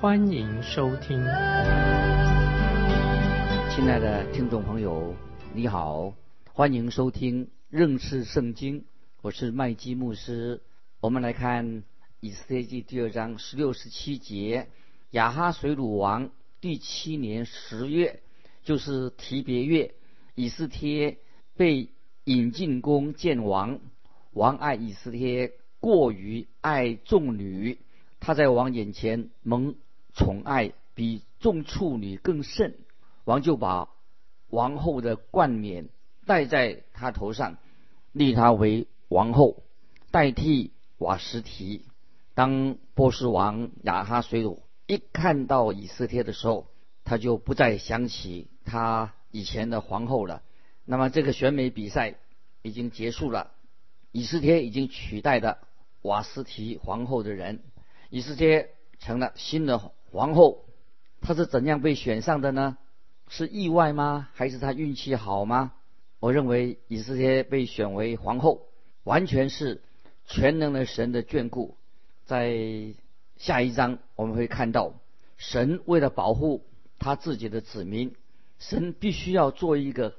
欢迎收听。亲爱的听众朋友，你好，欢迎收听认识圣经，我是麦基牧师。我们来看以斯帖记第二章十六、十七节，亚哈水鲁王第七年十月，就是提别月，以斯帖被。引进宫见王，王爱以斯帖过于爱众女，他在王眼前蒙宠爱，比众处女更甚。王就把王后的冠冕戴在他头上，立他为王后，代替瓦什提。当波斯王亚哈水鲁一看到以斯帖的时候，他就不再想起他以前的皇后了。那么这个选美比赛已经结束了，以斯帖已经取代了瓦斯提皇后的人，以斯帖成了新的皇后。她是怎样被选上的呢？是意外吗？还是她运气好吗？我认为以斯帖被选为皇后，完全是全能的神的眷顾。在下一章我们会看到，神为了保护他自己的子民，神必须要做一个。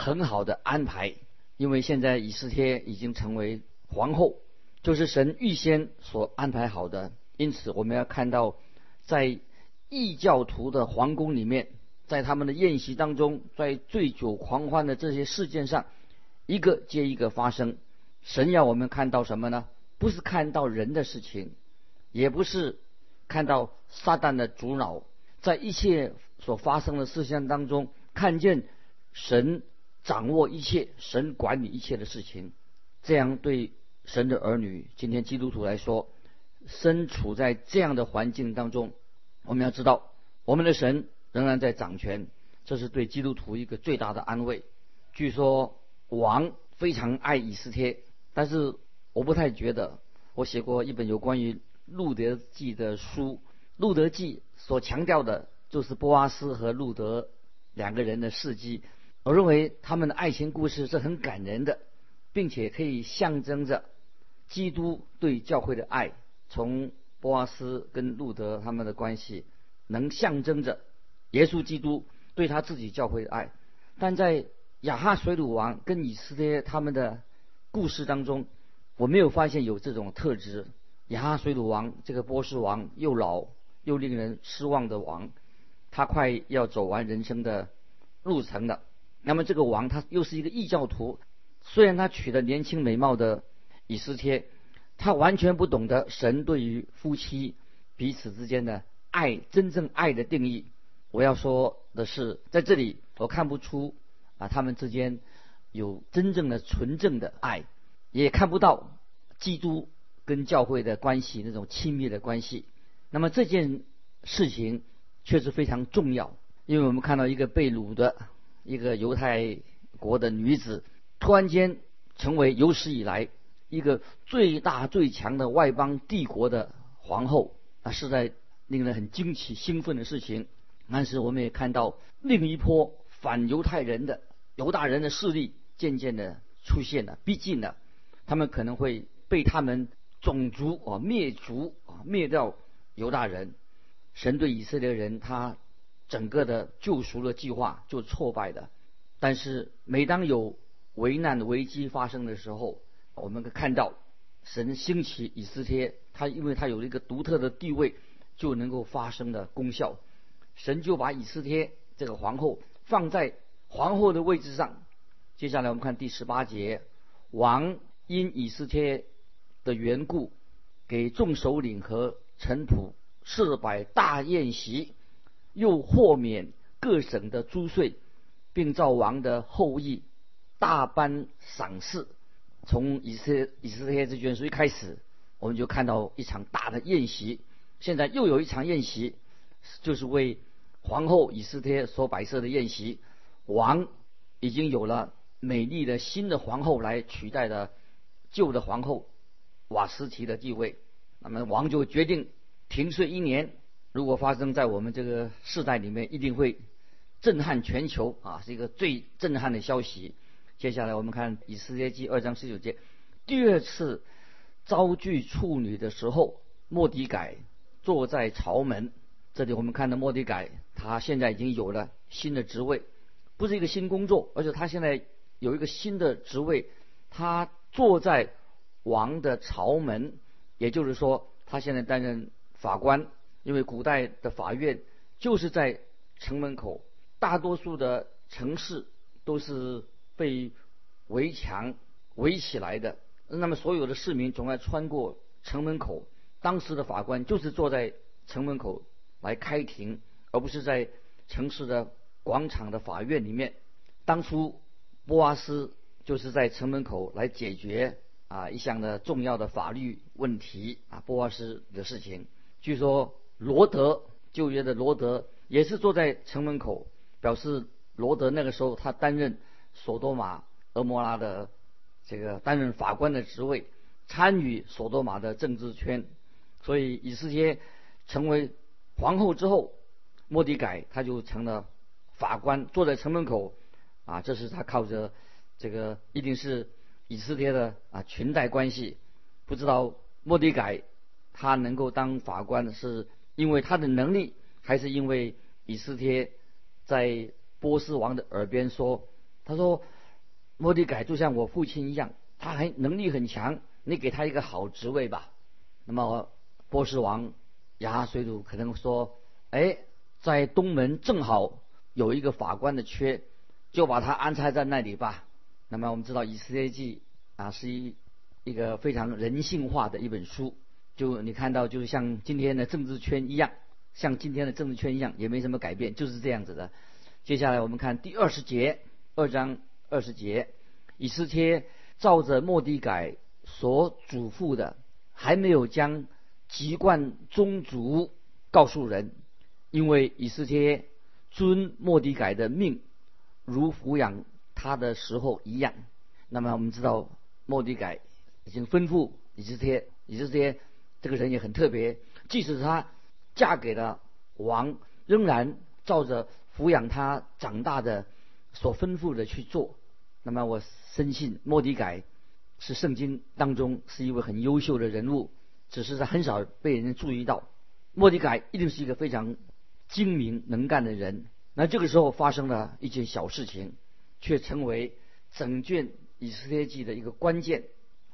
很好的安排，因为现在以斯帖已经成为皇后，就是神预先所安排好的。因此，我们要看到，在异教徒的皇宫里面，在他们的宴席当中，在醉酒狂欢的这些事件上，一个接一个发生。神要我们看到什么呢？不是看到人的事情，也不是看到撒旦的阻挠，在一切所发生的事项当中，看见神。掌握一切，神管理一切的事情，这样对神的儿女，今天基督徒来说，身处在这样的环境当中，我们要知道，我们的神仍然在掌权，这是对基督徒一个最大的安慰。据说王非常爱以斯帖，但是我不太觉得。我写过一本有关于路德记的书，路德记所强调的就是波阿斯和路德两个人的事迹。我认为他们的爱情故事是很感人的，并且可以象征着基督对教会的爱。从波阿斯跟路德他们的关系，能象征着耶稣基督对他自己教会的爱。但在亚哈水鲁王跟以斯帖他们的故事当中，我没有发现有这种特质。亚哈水鲁王这个波斯王又老又令人失望的王，他快要走完人生的路程了。那么这个王他又是一个异教徒，虽然他娶了年轻美貌的以斯帖，他完全不懂得神对于夫妻彼此之间的爱真正爱的定义。我要说的是，在这里我看不出啊他们之间有真正的纯正的爱，也看不到基督跟教会的关系那种亲密的关系。那么这件事情确实非常重要，因为我们看到一个被掳的。一个犹太国的女子突然间成为有史以来一个最大最强的外邦帝国的皇后，啊，是在令人很惊奇兴奋的事情。但是我们也看到另一波反犹太人的犹大人的势力渐渐的出现了，逼近了，他们可能会被他们种族啊灭族啊灭掉犹大人。神对以色列人他。整个的救赎的计划就挫败的，但是每当有危难危机发生的时候，我们可看到神兴起以斯帖，他因为他有一个独特的地位，就能够发生的功效。神就把以斯帖这个皇后放在皇后的位置上。接下来我们看第十八节，王因以斯帖的缘故，给众首领和臣仆设摆大宴席。又豁免各省的租税，并造王的后裔大颁赏赐。从以色以色列这卷书一开始，我们就看到一场大的宴席。现在又有一场宴席，就是为皇后以斯帖所摆设的宴席，王已经有了美丽的新的皇后来取代的旧的皇后瓦斯提的地位。那么王就决定停税一年。如果发生在我们这个世代里面，一定会震撼全球啊，是一个最震撼的消息。接下来我们看以斯帖记二章十九节，第二次遭拒处女的时候，莫迪改坐在朝门。这里我们看到莫迪改，他现在已经有了新的职位，不是一个新工作，而且他现在有一个新的职位，他坐在王的朝门，也就是说，他现在担任法官。因为古代的法院就是在城门口，大多数的城市都是被围墙围起来的。那么所有的市民总要穿过城门口，当时的法官就是坐在城门口来开庭，而不是在城市的广场的法院里面。当初波阿斯就是在城门口来解决啊一项的重要的法律问题啊波阿斯的事情。据说。罗德旧约的罗德也是坐在城门口，表示罗德那个时候他担任索多玛、俄摩拉的这个担任法官的职位，参与索多玛的政治圈。所以以斯帖成为皇后之后，莫迪改他就成了法官，坐在城门口啊，这是他靠着这个一定是以斯帖的啊裙带关系。不知道莫迪改他能够当法官是。因为他的能力，还是因为以斯帖在波斯王的耳边说：“他说，莫迪改就像我父亲一样，他还能力很强，你给他一个好职位吧。”那么波斯王亚哈水鲁可能说：“哎，在东门正好有一个法官的缺，就把他安插在那里吧。”那么我们知道《以斯帖记》啊是一一个非常人性化的一本书。就你看到，就是像今天的政治圈一样，像今天的政治圈一样，也没什么改变，就是这样子的。接下来我们看第二十节，二章二十节，以斯帖照着莫迪改所嘱咐的，还没有将籍贯宗族告诉人，因为以斯帖遵莫迪改的命，如抚养他的时候一样。那么我们知道，莫迪改已经吩咐以斯帖，以斯帖。这个人也很特别，即使她嫁给了王，仍然照着抚养她长大的所吩咐的去做。那么我深信莫迪改是圣经当中是一位很优秀的人物，只是他很少被人注意到。莫迪改一定是一个非常精明能干的人。那这个时候发生了一件小事情，却成为整卷以斯帖记的一个关键。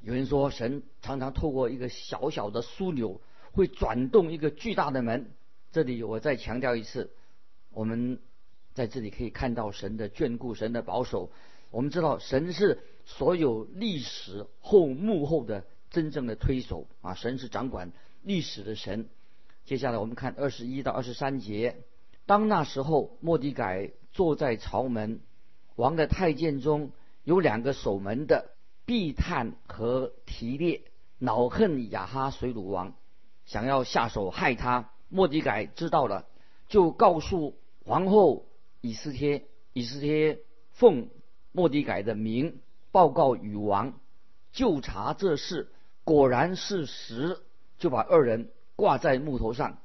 有人说，神常常透过一个小小的枢纽，会转动一个巨大的门。这里我再强调一次，我们在这里可以看到神的眷顾，神的保守。我们知道，神是所有历史后幕后的真正的推手啊！神是掌管历史的神。接下来我们看二十一到二十三节。当那时候，莫迪改坐在朝门，王的太监中有两个守门的。必探和提列恼恨亚哈水鲁王，想要下手害他。莫迪改知道了，就告诉皇后以斯帖。以斯帖奉莫迪改的名报告与王，就查这事，果然是实，就把二人挂在木头上，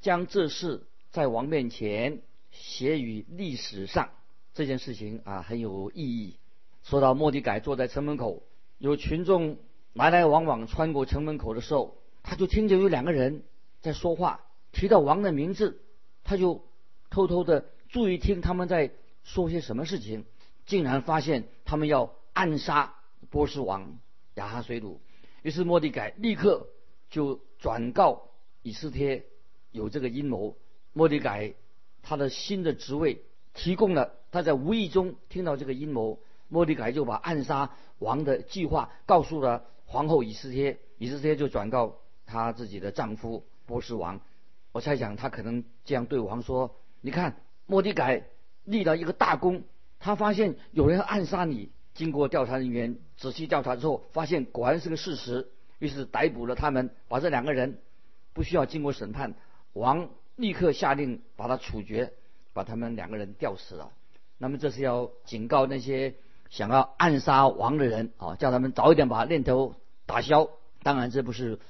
将这事在王面前写于历史上。这件事情啊很有意义。说到莫迪改坐在城门口，有群众来来往往穿过城门口的时候，他就听见有两个人在说话，提到王的名字，他就偷偷的注意听他们在说些什么事情，竟然发现他们要暗杀波斯王亚哈水鲁。于是莫迪改立刻就转告以斯帖有这个阴谋。莫迪改他的新的职位提供了他在无意中听到这个阴谋。莫迪凯就把暗杀王的计划告诉了皇后以斯帖，以斯帖就转告她自己的丈夫波斯王。我猜想他可能这样对王说：“你看，莫迪凯立了一个大功，他发现有人暗杀你。经过调查人员仔细调查之后，发现果然是个事实，于是逮捕了他们，把这两个人不需要经过审判，王立刻下令把他处决。把他们两个人吊死了。那么这是要警告那些想要暗杀王的人啊，叫他们早一点把念头打消。当然，这不是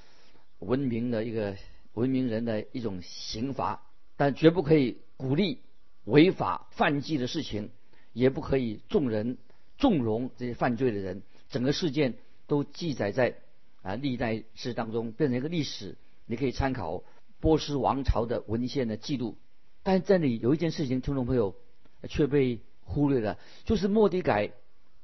文明的一个文明人的一种刑罚，但绝不可以鼓励违法犯纪的事情，也不可以纵人纵容这些犯罪的人。整个事件都记载在啊历代史当中，变成一个历史。你可以参考波斯王朝的文献的记录。但这里有一件事情，听众朋友却被忽略了，就是莫迪改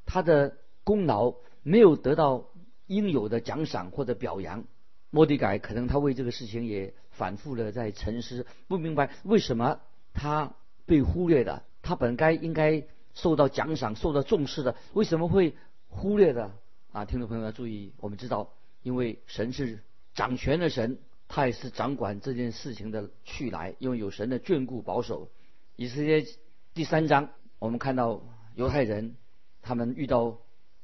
他的功劳没有得到应有的奖赏或者表扬。莫迪改可能他为这个事情也反复的在沉思，不明白为什么他被忽略的，他本该应该受到奖赏、受到重视的，为什么会忽略的？啊，听众朋友要注意，我们知道，因为神是掌权的神。他也是掌管这件事情的去来，因为有神的眷顾保守。以色列第三章，我们看到犹太人他们遇到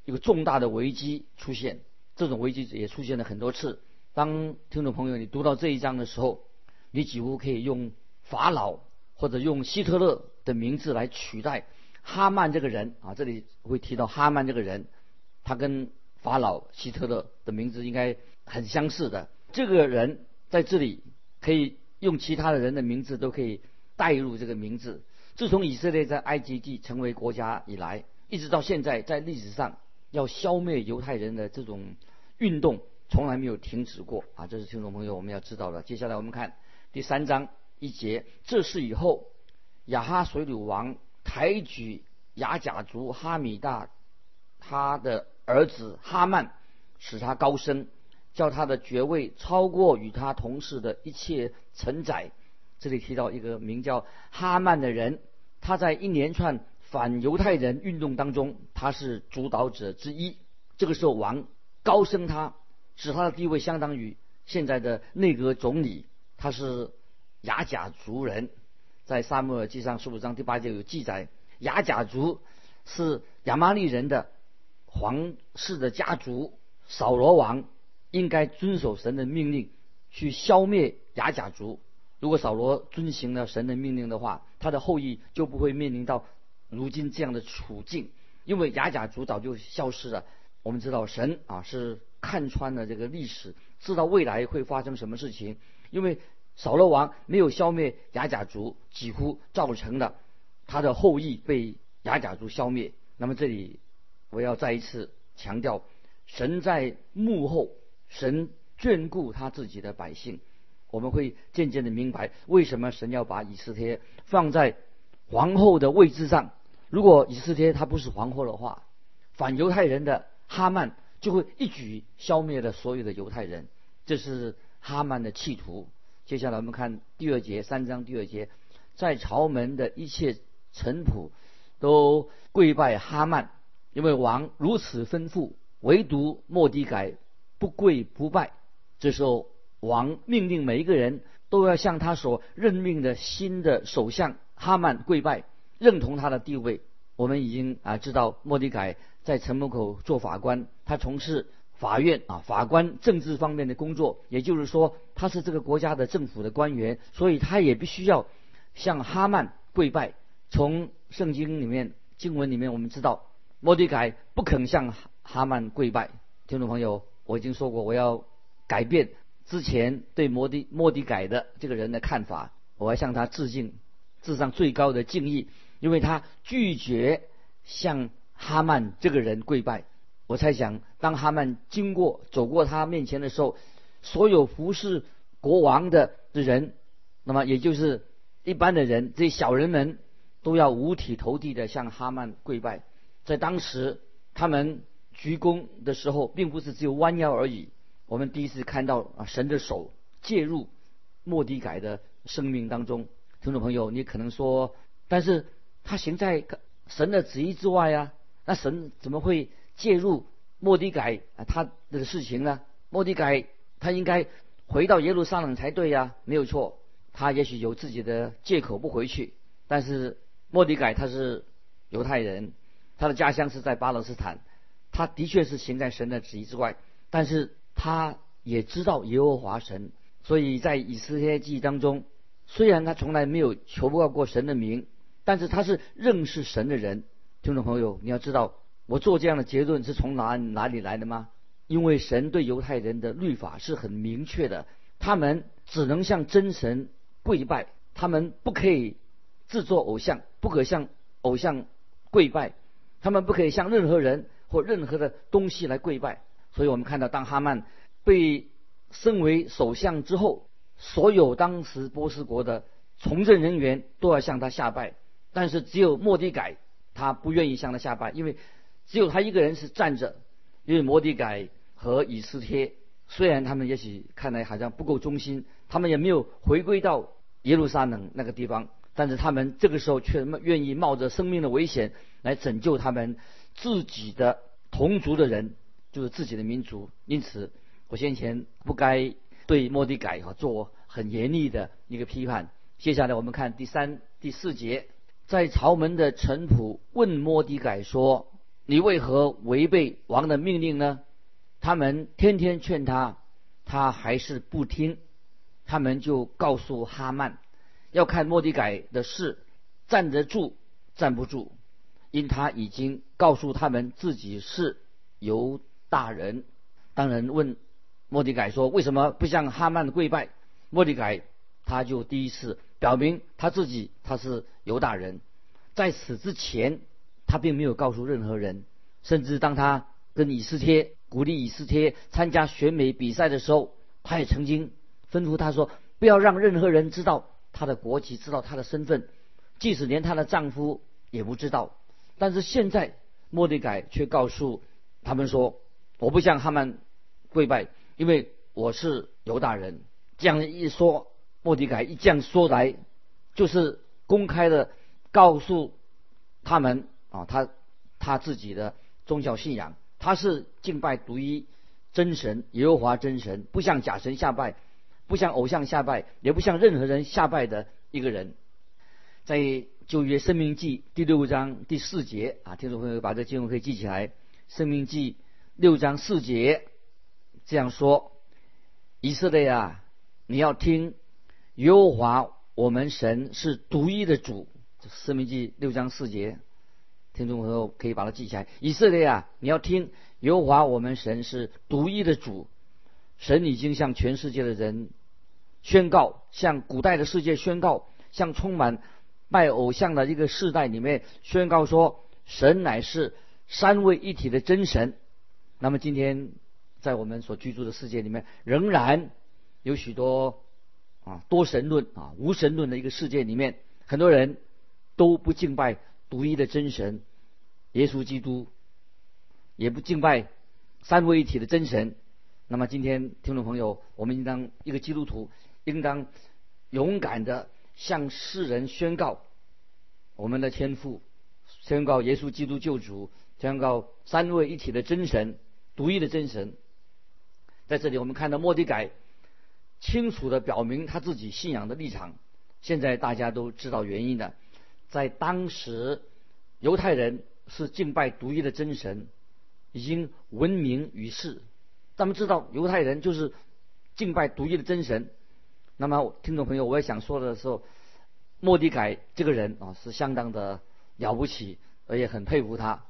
一个重大的危机出现，这种危机也出现了很多次。当听众朋友你读到这一章的时候，你几乎可以用法老或者用希特勒的名字来取代哈曼这个人啊。这里会提到哈曼这个人，他跟法老希特勒的名字应该很相似的。这个人。在这里可以用其他的人的名字都可以带入这个名字。自从以色列在埃及地成为国家以来，一直到现在，在历史上要消灭犹太人的这种运动从来没有停止过啊！这是听众朋友我们要知道的。接下来我们看第三章一节，这事以后亚哈水鲁王抬举雅甲族哈米大他的儿子哈曼，使他高升。叫他的爵位超过与他同事的一切承载。这里提到一个名叫哈曼的人，他在一连串反犹太人运动当中，他是主导者之一。这个时候，王高升他，使他的地位相当于现在的内阁总理。他是雅甲族人，在撒母耳记上十五章第八节有记载，雅甲族是亚玛利人的皇室的家族，扫罗王。应该遵守神的命令，去消灭雅甲族。如果扫罗遵行了神的命令的话，他的后裔就不会面临到如今这样的处境。因为雅甲族早就消失了。我们知道神啊是看穿了这个历史，知道未来会发生什么事情。因为扫罗王没有消灭雅甲族，几乎造成了他的后裔被雅甲族消灭。那么这里我要再一次强调，神在幕后。神眷顾他自己的百姓，我们会渐渐的明白为什么神要把以斯帖放在皇后的位置上。如果以斯帖她不是皇后的话，反犹太人的哈曼就会一举消灭了所有的犹太人。这是哈曼的企图。接下来我们看第二节三章第二节，在朝门的一切臣仆都跪拜哈曼，因为王如此吩咐，唯独莫迪改。不跪不拜，这时候王命令每一个人都要向他所任命的新的首相哈曼跪拜，认同他的地位。我们已经啊知道，莫迪凯在城门口做法官，他从事法院啊法官政治方面的工作，也就是说他是这个国家的政府的官员，所以他也必须要向哈曼跪拜。从圣经里面经文里面，我们知道莫迪凯不肯向哈曼跪拜。听众朋友。我已经说过，我要改变之前对摩迪莫迪改的这个人的看法，我要向他致敬，致上最高的敬意，因为他拒绝向哈曼这个人跪拜。我猜想，当哈曼经过走过他面前的时候，所有服侍国王的的人，那么也就是一般的人，这些小人们都要五体投地的向哈曼跪拜。在当时，他们。鞠躬的时候，并不是只有弯腰而已。我们第一次看到啊，神的手介入莫迪改的生命当中。听众朋友，你可能说，但是他行在神的旨意之外啊，那神怎么会介入莫迪改啊他的事情呢？莫迪改他应该回到耶路撒冷才对呀，没有错。他也许有自己的借口不回去，但是莫迪改他是犹太人，他的家乡是在巴勒斯坦。他的确是行在神的旨意之外，但是他也知道耶和华神，所以在以斯帖记当中，虽然他从来没有求告过神的名，但是他是认识神的人。听众朋友，你要知道，我做这样的结论是从哪哪里来的吗？因为神对犹太人的律法是很明确的，他们只能向真神跪拜，他们不可以制作偶像，不可向偶像跪拜，他们不可以向任何人或任何的东西来跪拜。所以我们看到，当哈曼被升为首相之后，所有当时波斯国的从政人员都要向他下拜，但是只有莫迪改他不愿意向他下拜，因为只有他一个人是站着，因为摩迪改。和以斯帖，虽然他们也许看来好像不够忠心，他们也没有回归到耶路撒冷那个地方，但是他们这个时候却愿意冒着生命的危险来拯救他们自己的同族的人，就是自己的民族。因此，我先前不该对莫迪改哈做很严厉的一个批判。接下来我们看第三、第四节，在朝门的臣仆问莫迪改说：“你为何违背王的命令呢？”他们天天劝他，他还是不听。他们就告诉哈曼，要看莫迪改的事，站得住，站不住，因他已经告诉他们自己是犹大人。当人问莫迪改说为什么不向哈曼跪拜，莫迪改他就第一次表明他自己他是犹大人。在此之前，他并没有告诉任何人，甚至当他跟以斯帖。鼓励以斯帖参加选美比赛的时候，他也曾经吩咐他说：“不要让任何人知道他的国籍，知道他的身份，即使连她的丈夫也不知道。”但是现在，莫迪改却告诉他们说：“我不向他们跪拜，因为我是犹大人。”这样一说，莫迪改一这样说来，就是公开的告诉他们啊，他他自己的宗教信仰。他是敬拜独一真神耶和华真神，不向假神下拜，不向偶像下拜，也不向任何人下拜的一个人。在旧约生命记第六章第四节啊，听众朋友把这经文可以记起来。生命记六章四节这样说：以色列啊，你要听耶和华我们神是独一的主。生命记六章四节。听众朋友可以把它记起来。以色列啊，你要听，犹华我们神是独一的主，神已经向全世界的人宣告，向古代的世界宣告，向充满拜偶像的一个世代里面宣告说，神乃是三位一体的真神。那么今天在我们所居住的世界里面，仍然有许多啊多神论啊无神论的一个世界里面，很多人都不敬拜。独一的真神，耶稣基督，也不敬拜三位一体的真神。那么今天听众朋友，我们应当一个基督徒，应当勇敢的向世人宣告我们的天赋，宣告耶稣基督救主，宣告三位一体的真神，独一的真神。在这里，我们看到莫迪改清楚的表明他自己信仰的立场。现在大家都知道原因了。在当时，犹太人是敬拜独一的真神，已经闻名于世。咱们知道犹太人就是敬拜独一的真神。那么，听众朋友，我也想说的时候，莫迪改这个人啊是相当的了不起，而且很佩服他。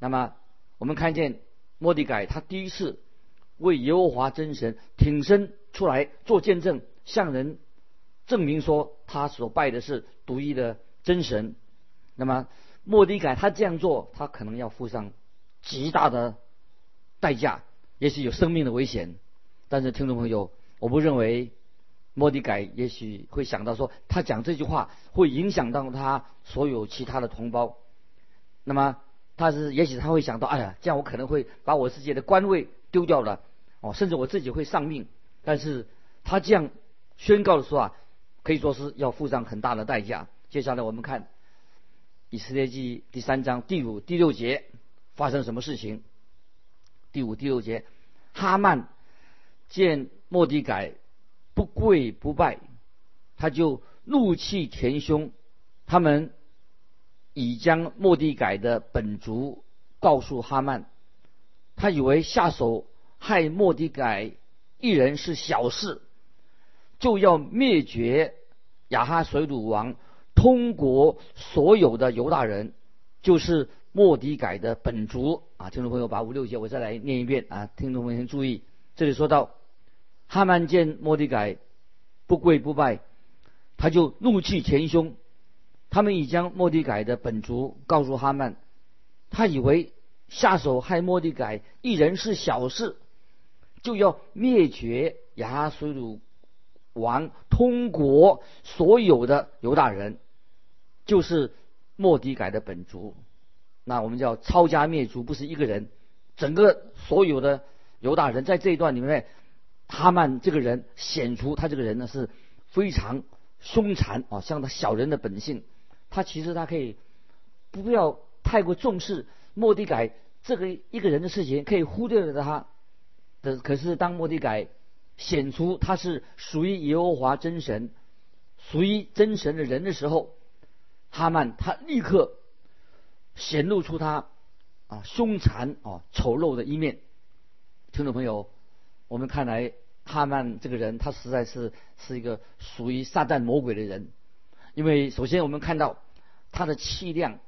那么，我们看见莫迪改他第一次为耶和华真神挺身出来做见证，向人证明说他所拜的是独一的。真神，那么莫迪改他这样做，他可能要付上极大的代价，也许有生命的危险。但是听众朋友，我不认为莫迪改也许会想到说，他讲这句话会影响到他所有其他的同胞。那么他是也许他会想到，哎呀，这样我可能会把我自己的官位丢掉了，哦，甚至我自己会丧命。但是他这样宣告的时候啊，可以说是要付上很大的代价。接下来我们看《以色列记》第三章第五、第六节发生什么事情。第五、第六节，哈曼见莫迪改不跪不拜，他就怒气填胸。他们已将莫迪改的本族告诉哈曼，他以为下手害莫迪改一人是小事，就要灭绝。亚哈水鲁王通国所有的犹大人，就是莫迪改的本族啊。听众朋友，把五六节我再来念一遍啊。听众朋友请注意，这里说到哈曼见莫迪改不跪不拜，他就怒气填胸。他们已将莫迪改的本族告诉哈曼，他以为下手害莫迪改一人是小事，就要灭绝亚哈水鲁。王通国所有的犹大人，就是莫迪改的本族。那我们叫抄家灭族，不是一个人，整个所有的犹大人在这一段里面，哈曼这个人显出他这个人呢是非常凶残啊，像他小人的本性。他其实他可以不要太过重视莫迪改这个一个人的事情，可以忽略了他的。可是当莫迪改。显出他是属于耶和华真神、属于真神的人的时候，哈曼他立刻显露出他啊凶残啊丑陋的一面。听众朋友，我们看来哈曼这个人他实在是是一个属于撒旦魔鬼的人，因为首先我们看到他的气量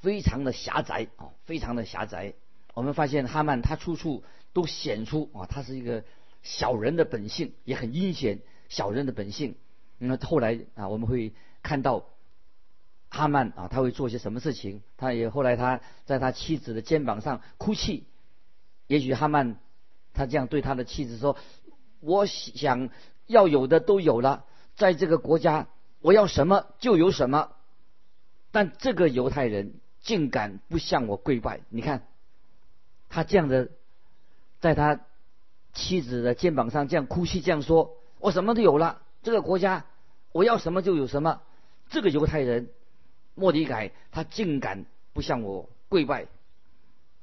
非常的狭窄啊，非常的狭窄。我们发现哈曼他处处都显出啊，他是一个。小人的本性也很阴险，小人的本性。那么后来啊，我们会看到哈曼啊，他会做些什么事情？他也后来他在他妻子的肩膀上哭泣。也许哈曼他这样对他的妻子说：“我想要有的都有了，在这个国家我要什么就有什么。”但这个犹太人竟敢不向我跪拜。你看他这样的，在他。妻子的肩膀上这样哭泣，这样说：“我什么都有了，这个国家我要什么就有什么。”这个犹太人莫迪改他竟敢不向我跪拜。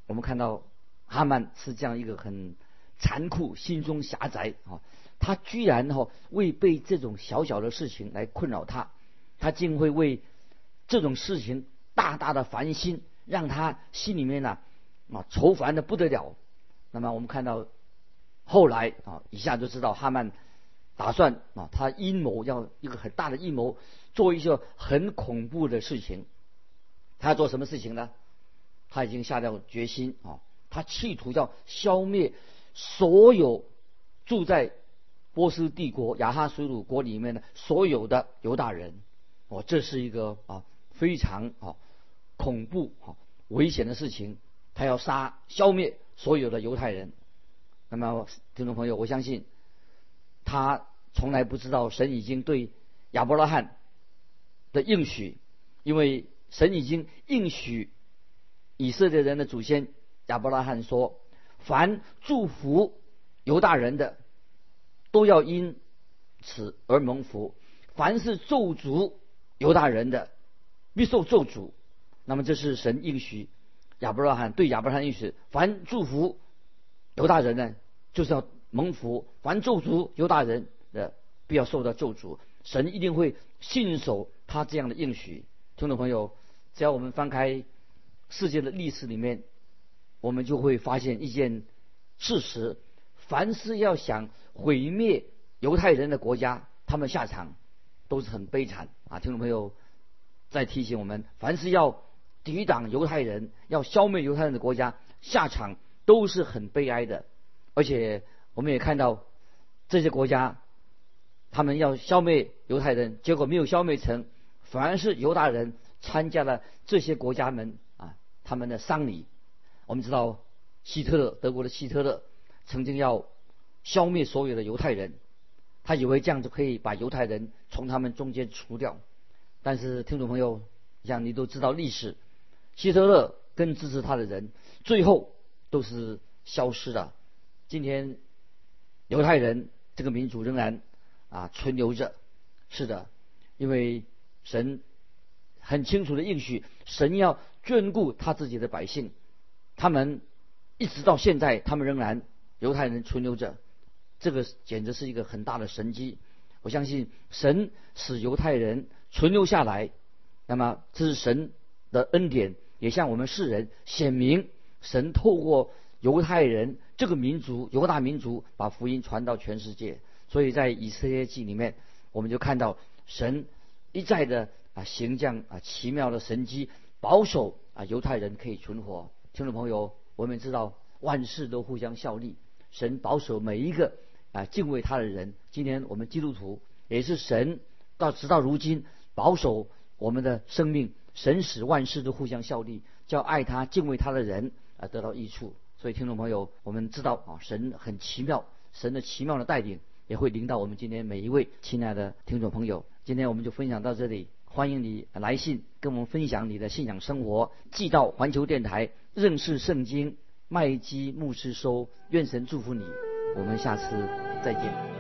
我们看到哈曼是这样一个很残酷、心中狭窄啊，他居然哈为被这种小小的事情来困扰他，他竟会为这种事情大大的烦心，让他心里面呢啊愁烦的不得了。那么我们看到。后来啊，一下就知道哈曼打算啊，他阴谋要一个很大的阴谋，做一些很恐怖的事情。他要做什么事情呢？他已经下掉决心啊，他企图要消灭所有住在波斯帝国亚哈水鲁国里面的所有的犹大人。哦，这是一个啊非常啊恐怖啊危险的事情。他要杀消灭所有的犹太人。那么，听众朋友，我相信他从来不知道神已经对亚伯拉罕的应许，因为神已经应许以色列人的祖先亚伯拉罕说：“凡祝福犹大人的，都要因此而蒙福；凡是咒诅犹大人的，必受咒诅。”那么，这是神应许亚伯拉罕对亚伯拉罕应许：凡祝福。犹大人呢，就是要蒙福；凡咒诅犹大人的，必要受到咒诅。神一定会信守他这样的应许。听众朋友，只要我们翻开世界的历史里面，我们就会发现一件事实：凡是要想毁灭犹太人的国家，他们下场都是很悲惨啊！听众朋友，再提醒我们：凡是要抵挡犹太人、要消灭犹太人的国家，下场。都是很悲哀的，而且我们也看到这些国家，他们要消灭犹太人，结果没有消灭成，反而是犹大人参加了这些国家们啊他们的丧礼。我们知道希特勒，德国的希特勒曾经要消灭所有的犹太人，他以为这样就可以把犹太人从他们中间除掉。但是听众朋友，像你都知道历史，希特勒跟支持他的人最后。都是消失了。今天犹太人这个民族仍然啊存留着，是的，因为神很清楚的应许，神要眷顾他自己的百姓，他们一直到现在，他们仍然犹太人存留着，这个简直是一个很大的神迹。我相信神使犹太人存留下来，那么这是神的恩典，也向我们世人显明。神透过犹太人这个民族，犹大民族，把福音传到全世界。所以在以色列记里面，我们就看到神一再的啊行将啊奇妙的神迹，保守啊犹太人可以存活。听众朋友，我们知道万事都互相效力，神保守每一个啊敬畏他的人。今天我们基督徒也是神到直到如今保守我们的生命，神使万事都互相效力，叫爱他敬畏他的人啊得到益处。所以听众朋友，我们知道啊神很奇妙，神的奇妙的带领。也会领到我们今天每一位亲爱的听众朋友。今天我们就分享到这里，欢迎你来信跟我们分享你的信仰生活，寄到环球电台认识圣经麦基牧师收。愿神祝福你，我们下次再见。